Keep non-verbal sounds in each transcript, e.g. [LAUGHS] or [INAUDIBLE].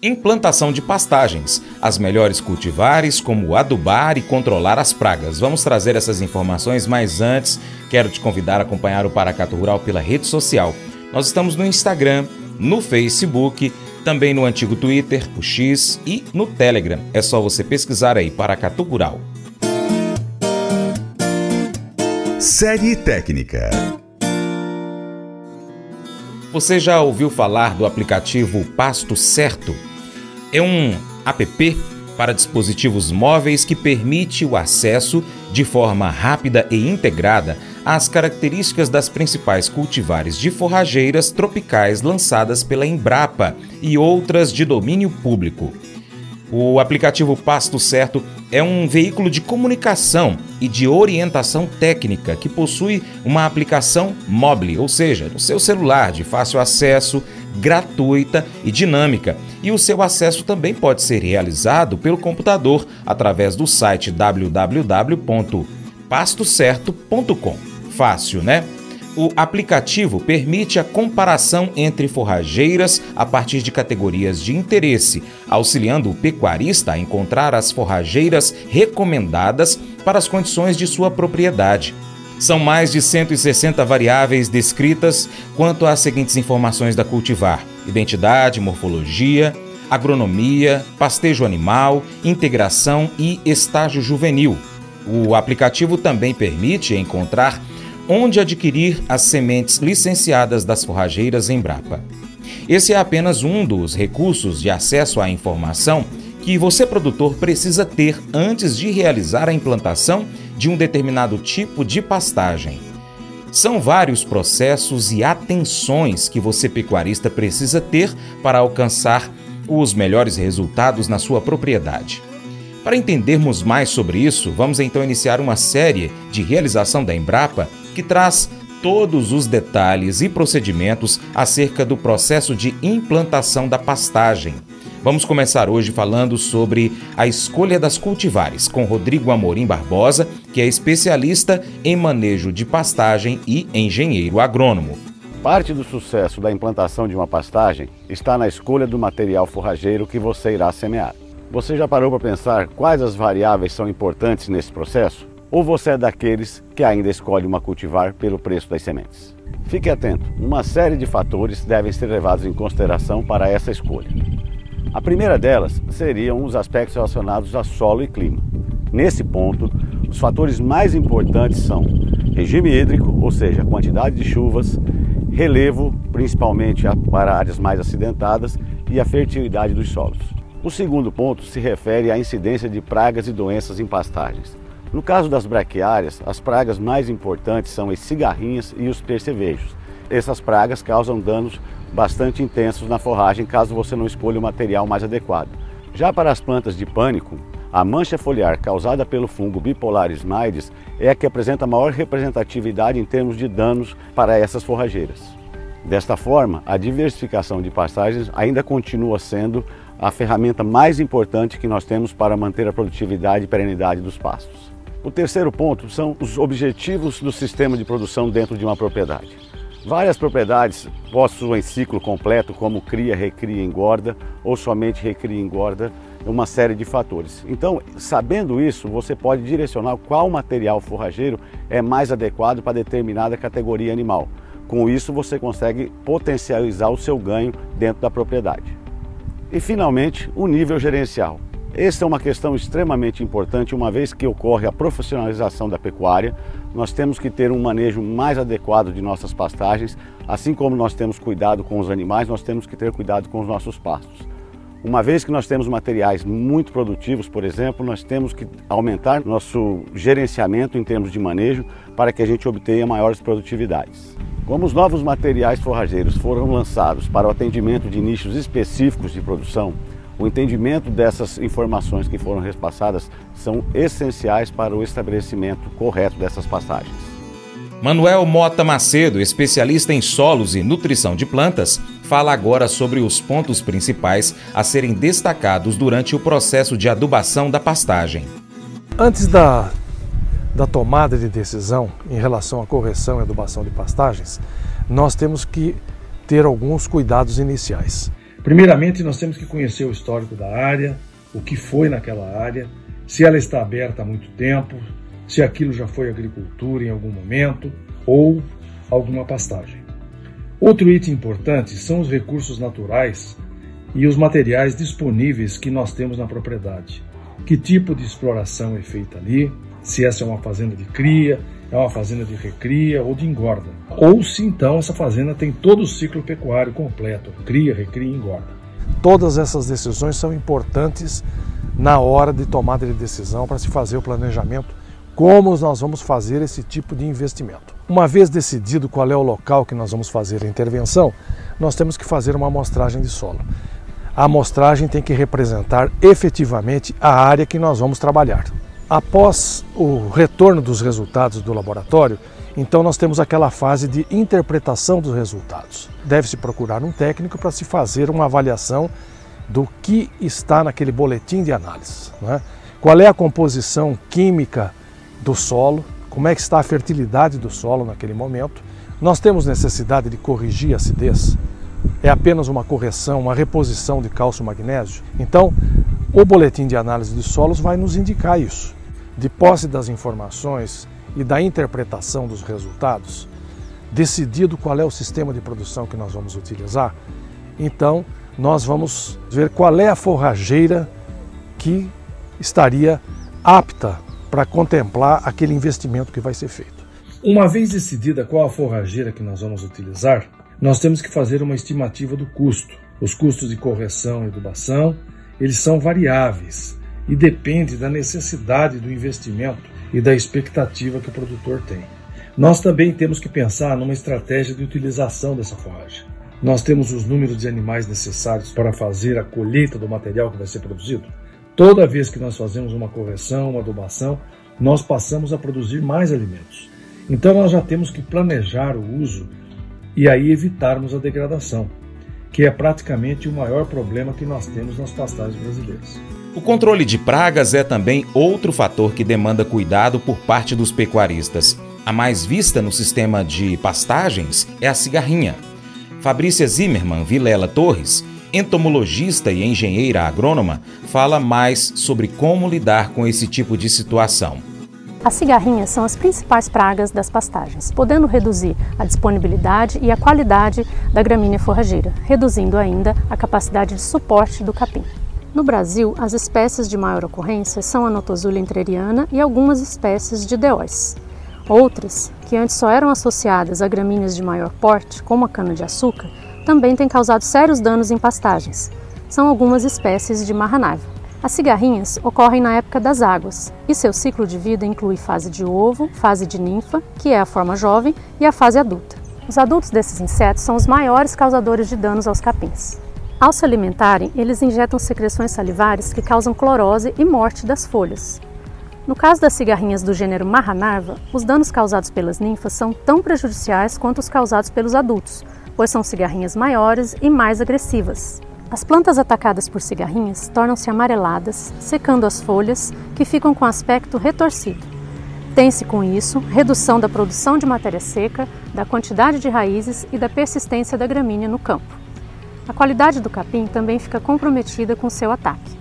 Implantação de pastagens, as melhores cultivares, como adubar e controlar as pragas. Vamos trazer essas informações, mas antes quero te convidar a acompanhar o Paracato Rural pela rede social. Nós estamos no Instagram, no Facebook, também no antigo Twitter, o X e no Telegram. É só você pesquisar aí Paracatu Rural. Série técnica. Você já ouviu falar do aplicativo Pasto Certo? É um app para dispositivos móveis que permite o acesso de forma rápida e integrada às características das principais cultivares de forrageiras tropicais lançadas pela Embrapa e outras de domínio público. O aplicativo Pasto Certo é um veículo de comunicação e de orientação técnica que possui uma aplicação móvel, ou seja, no seu celular de fácil acesso, gratuita e dinâmica. E o seu acesso também pode ser realizado pelo computador através do site www.pastocerto.com. Fácil, né? O aplicativo permite a comparação entre forrageiras a partir de categorias de interesse, auxiliando o pecuarista a encontrar as forrageiras recomendadas para as condições de sua propriedade. São mais de 160 variáveis descritas quanto às seguintes informações da cultivar: identidade, morfologia, agronomia, pastejo animal, integração e estágio juvenil. O aplicativo também permite encontrar onde adquirir as sementes licenciadas das forrageiras Embrapa. Esse é apenas um dos recursos de acesso à informação que você, produtor, precisa ter antes de realizar a implantação de um determinado tipo de pastagem. São vários processos e atenções que você, pecuarista, precisa ter para alcançar os melhores resultados na sua propriedade. Para entendermos mais sobre isso, vamos então iniciar uma série de realização da Embrapa que traz todos os detalhes e procedimentos acerca do processo de implantação da pastagem. Vamos começar hoje falando sobre a escolha das cultivares com Rodrigo Amorim Barbosa, que é especialista em manejo de pastagem e engenheiro agrônomo. Parte do sucesso da implantação de uma pastagem está na escolha do material forrageiro que você irá semear. Você já parou para pensar quais as variáveis são importantes nesse processo? Ou você é daqueles que ainda escolhe uma cultivar pelo preço das sementes? Fique atento, uma série de fatores devem ser levados em consideração para essa escolha. A primeira delas seriam os aspectos relacionados a solo e clima. Nesse ponto, os fatores mais importantes são regime hídrico, ou seja, quantidade de chuvas, relevo, principalmente para áreas mais acidentadas, e a fertilidade dos solos. O segundo ponto se refere à incidência de pragas e doenças em pastagens. No caso das braquiárias, as pragas mais importantes são as cigarrinhas e os percevejos. Essas pragas causam danos bastante intensos na forragem caso você não escolha o material mais adequado. Já para as plantas de pânico, a mancha foliar causada pelo fungo Bipolaris maides é a que apresenta maior representatividade em termos de danos para essas forrageiras. Desta forma, a diversificação de pastagens ainda continua sendo a ferramenta mais importante que nós temos para manter a produtividade e perenidade dos pastos. O terceiro ponto são os objetivos do sistema de produção dentro de uma propriedade. Várias propriedades possuem ciclo completo, como cria, recria, engorda, ou somente recria engorda, uma série de fatores. Então, sabendo isso, você pode direcionar qual material forrageiro é mais adequado para determinada categoria animal. Com isso, você consegue potencializar o seu ganho dentro da propriedade. E, finalmente, o nível gerencial. Esta é uma questão extremamente importante, uma vez que ocorre a profissionalização da pecuária, nós temos que ter um manejo mais adequado de nossas pastagens, assim como nós temos cuidado com os animais, nós temos que ter cuidado com os nossos pastos. Uma vez que nós temos materiais muito produtivos, por exemplo, nós temos que aumentar nosso gerenciamento em termos de manejo para que a gente obtenha maiores produtividades. Como os novos materiais forrageiros foram lançados para o atendimento de nichos específicos de produção, o entendimento dessas informações que foram repassadas são essenciais para o estabelecimento correto dessas passagens. Manuel Mota Macedo, especialista em solos e nutrição de plantas, fala agora sobre os pontos principais a serem destacados durante o processo de adubação da pastagem. Antes da, da tomada de decisão em relação à correção e adubação de pastagens, nós temos que ter alguns cuidados iniciais. Primeiramente, nós temos que conhecer o histórico da área, o que foi naquela área, se ela está aberta há muito tempo, se aquilo já foi agricultura em algum momento ou alguma pastagem. Outro item importante são os recursos naturais e os materiais disponíveis que nós temos na propriedade. Que tipo de exploração é feita ali, se essa é uma fazenda de cria, é uma fazenda de recria ou de engorda. Ou se então essa fazenda tem todo o ciclo pecuário completo, cria, recria e engorda. Todas essas decisões são importantes na hora de tomada de decisão para se fazer o planejamento como nós vamos fazer esse tipo de investimento. Uma vez decidido qual é o local que nós vamos fazer a intervenção, nós temos que fazer uma amostragem de solo. A amostragem tem que representar efetivamente a área que nós vamos trabalhar. Após o retorno dos resultados do laboratório, então nós temos aquela fase de interpretação dos resultados. Deve-se procurar um técnico para se fazer uma avaliação do que está naquele boletim de análise. Né? Qual é a composição química do solo, como é que está a fertilidade do solo naquele momento. Nós temos necessidade de corrigir a acidez. É apenas uma correção, uma reposição de cálcio magnésio. Então, o boletim de análise de solos vai nos indicar isso. De posse das informações e da interpretação dos resultados, decidido qual é o sistema de produção que nós vamos utilizar, então nós vamos ver qual é a forrageira que estaria apta para contemplar aquele investimento que vai ser feito. Uma vez decidida qual a forrageira que nós vamos utilizar, nós temos que fazer uma estimativa do custo. Os custos de correção e adubação, eles são variáveis e depende da necessidade do investimento e da expectativa que o produtor tem. Nós também temos que pensar numa estratégia de utilização dessa forragem. Nós temos os números de animais necessários para fazer a colheita do material que vai ser produzido. Toda vez que nós fazemos uma correção, uma adubação, nós passamos a produzir mais alimentos. Então nós já temos que planejar o uso e aí evitarmos a degradação, que é praticamente o maior problema que nós temos nas pastagens brasileiras. O controle de pragas é também outro fator que demanda cuidado por parte dos pecuaristas. A mais vista no sistema de pastagens é a cigarrinha. Fabrícia Zimmermann Vilela Torres entomologista e engenheira agrônoma, fala mais sobre como lidar com esse tipo de situação. As cigarrinhas são as principais pragas das pastagens, podendo reduzir a disponibilidade e a qualidade da gramínea forrageira, reduzindo ainda a capacidade de suporte do capim. No Brasil, as espécies de maior ocorrência são a Notosulia entreriana e algumas espécies de deóis. Outras, que antes só eram associadas a gramíneas de maior porte, como a cana-de-açúcar, também tem causado sérios danos em pastagens. São algumas espécies de marranaiva. As cigarrinhas ocorrem na época das águas e seu ciclo de vida inclui fase de ovo, fase de ninfa, que é a forma jovem, e a fase adulta. Os adultos desses insetos são os maiores causadores de danos aos capins. Ao se alimentarem, eles injetam secreções salivares que causam clorose e morte das folhas. No caso das cigarrinhas do gênero Marranarva, os danos causados pelas ninfas são tão prejudiciais quanto os causados pelos adultos, pois são cigarrinhas maiores e mais agressivas. As plantas atacadas por cigarrinhas tornam-se amareladas, secando as folhas, que ficam com aspecto retorcido. Tem-se com isso redução da produção de matéria seca, da quantidade de raízes e da persistência da gramínea no campo. A qualidade do capim também fica comprometida com seu ataque.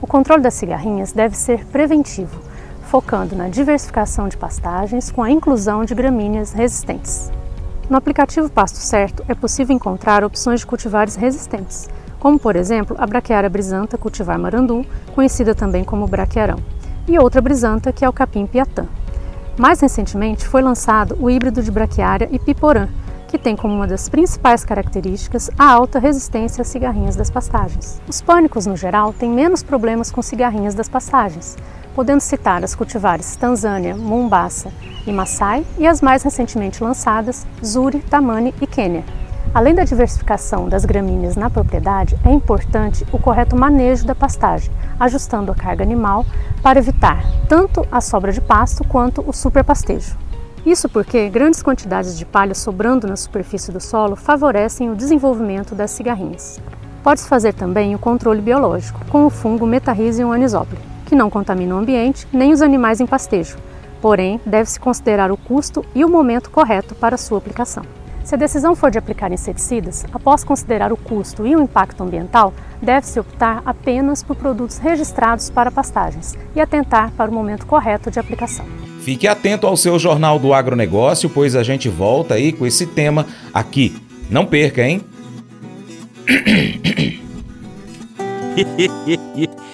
O controle das cigarrinhas deve ser preventivo, focando na diversificação de pastagens com a inclusão de gramíneas resistentes. No aplicativo Pasto Certo é possível encontrar opções de cultivares resistentes, como por exemplo a braquiária brisanta cultivar marandu, conhecida também como braquiarão, e outra brisanta que é o capim piatã. Mais recentemente foi lançado o híbrido de braquiária e piporã, que tem como uma das principais características a alta resistência às cigarrinhas das pastagens. Os pânicos, no geral, têm menos problemas com cigarrinhas das pastagens, podendo citar as cultivares Tanzânia, Mombasa e Maasai e as mais recentemente lançadas Zuri, Tamani e Quênia. Além da diversificação das gramíneas na propriedade, é importante o correto manejo da pastagem, ajustando a carga animal para evitar tanto a sobra de pasto quanto o superpastejo. Isso porque grandes quantidades de palha sobrando na superfície do solo favorecem o desenvolvimento das cigarrinhas. Pode-se fazer também o controle biológico com o fungo Metarrhizium anisopli que não contamina o ambiente nem os animais em pastejo, porém deve-se considerar o custo e o momento correto para sua aplicação. Se a decisão for de aplicar inseticidas, após considerar o custo e o impacto ambiental, deve-se optar apenas por produtos registrados para pastagens e atentar para o momento correto de aplicação. Fique atento ao seu Jornal do Agronegócio, pois a gente volta aí com esse tema aqui. Não perca, hein? [LAUGHS]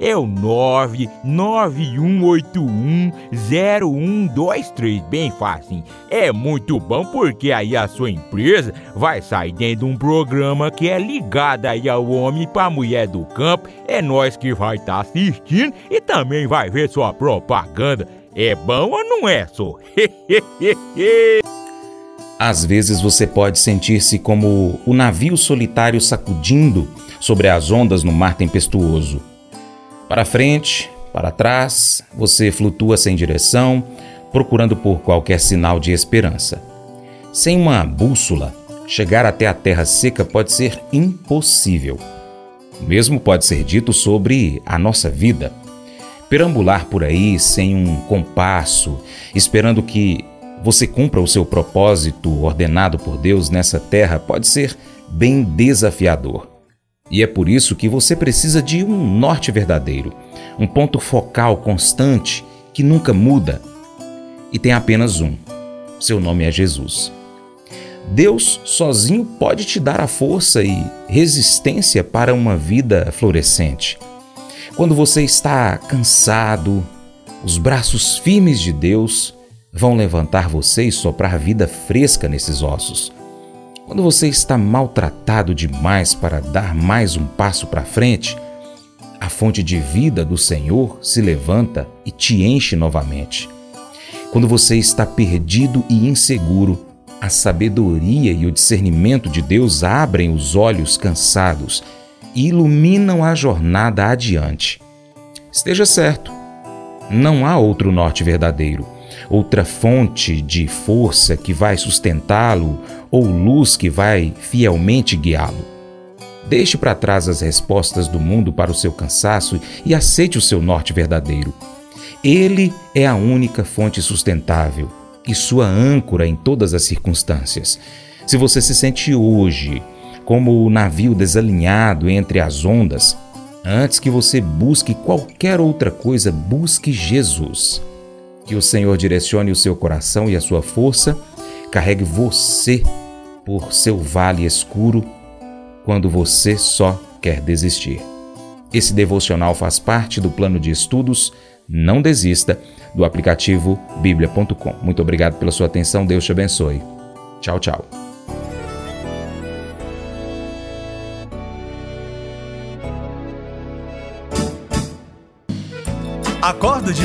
é o 991810123. Bem fácil. É muito bom porque aí a sua empresa vai sair dentro de um programa que é ligado aí ao homem para a mulher do campo. É nós que vai estar tá assistindo e também vai ver sua propaganda. É bom ou não é, só? [LAUGHS] Às vezes você pode sentir-se como o navio solitário sacudindo sobre as ondas no mar tempestuoso. Para frente, para trás, você flutua sem direção, procurando por qualquer sinal de esperança. Sem uma bússola, chegar até a terra seca pode ser impossível. O mesmo pode ser dito sobre a nossa vida. Perambular por aí sem um compasso, esperando que você cumpra o seu propósito ordenado por Deus nessa terra pode ser bem desafiador. E é por isso que você precisa de um norte verdadeiro, um ponto focal constante que nunca muda. E tem apenas um: seu nome é Jesus. Deus sozinho pode te dar a força e resistência para uma vida florescente. Quando você está cansado, os braços firmes de Deus vão levantar você e soprar vida fresca nesses ossos. Quando você está maltratado demais para dar mais um passo para frente, a fonte de vida do Senhor se levanta e te enche novamente. Quando você está perdido e inseguro, a sabedoria e o discernimento de Deus abrem os olhos cansados e iluminam a jornada adiante. Esteja certo, não há outro norte verdadeiro outra fonte de força que vai sustentá-lo ou luz que vai fielmente guiá-lo. Deixe para trás as respostas do mundo para o seu cansaço e aceite o seu norte verdadeiro. Ele é a única fonte sustentável e sua âncora em todas as circunstâncias. Se você se sente hoje como o navio desalinhado entre as ondas, antes que você busque qualquer outra coisa, busque Jesus. Que o Senhor direcione o seu coração e a sua força, carregue você por seu vale escuro quando você só quer desistir. Esse devocional faz parte do plano de estudos Não Desista do aplicativo bíblia.com. Muito obrigado pela sua atenção, Deus te abençoe. Tchau, tchau. Acordo de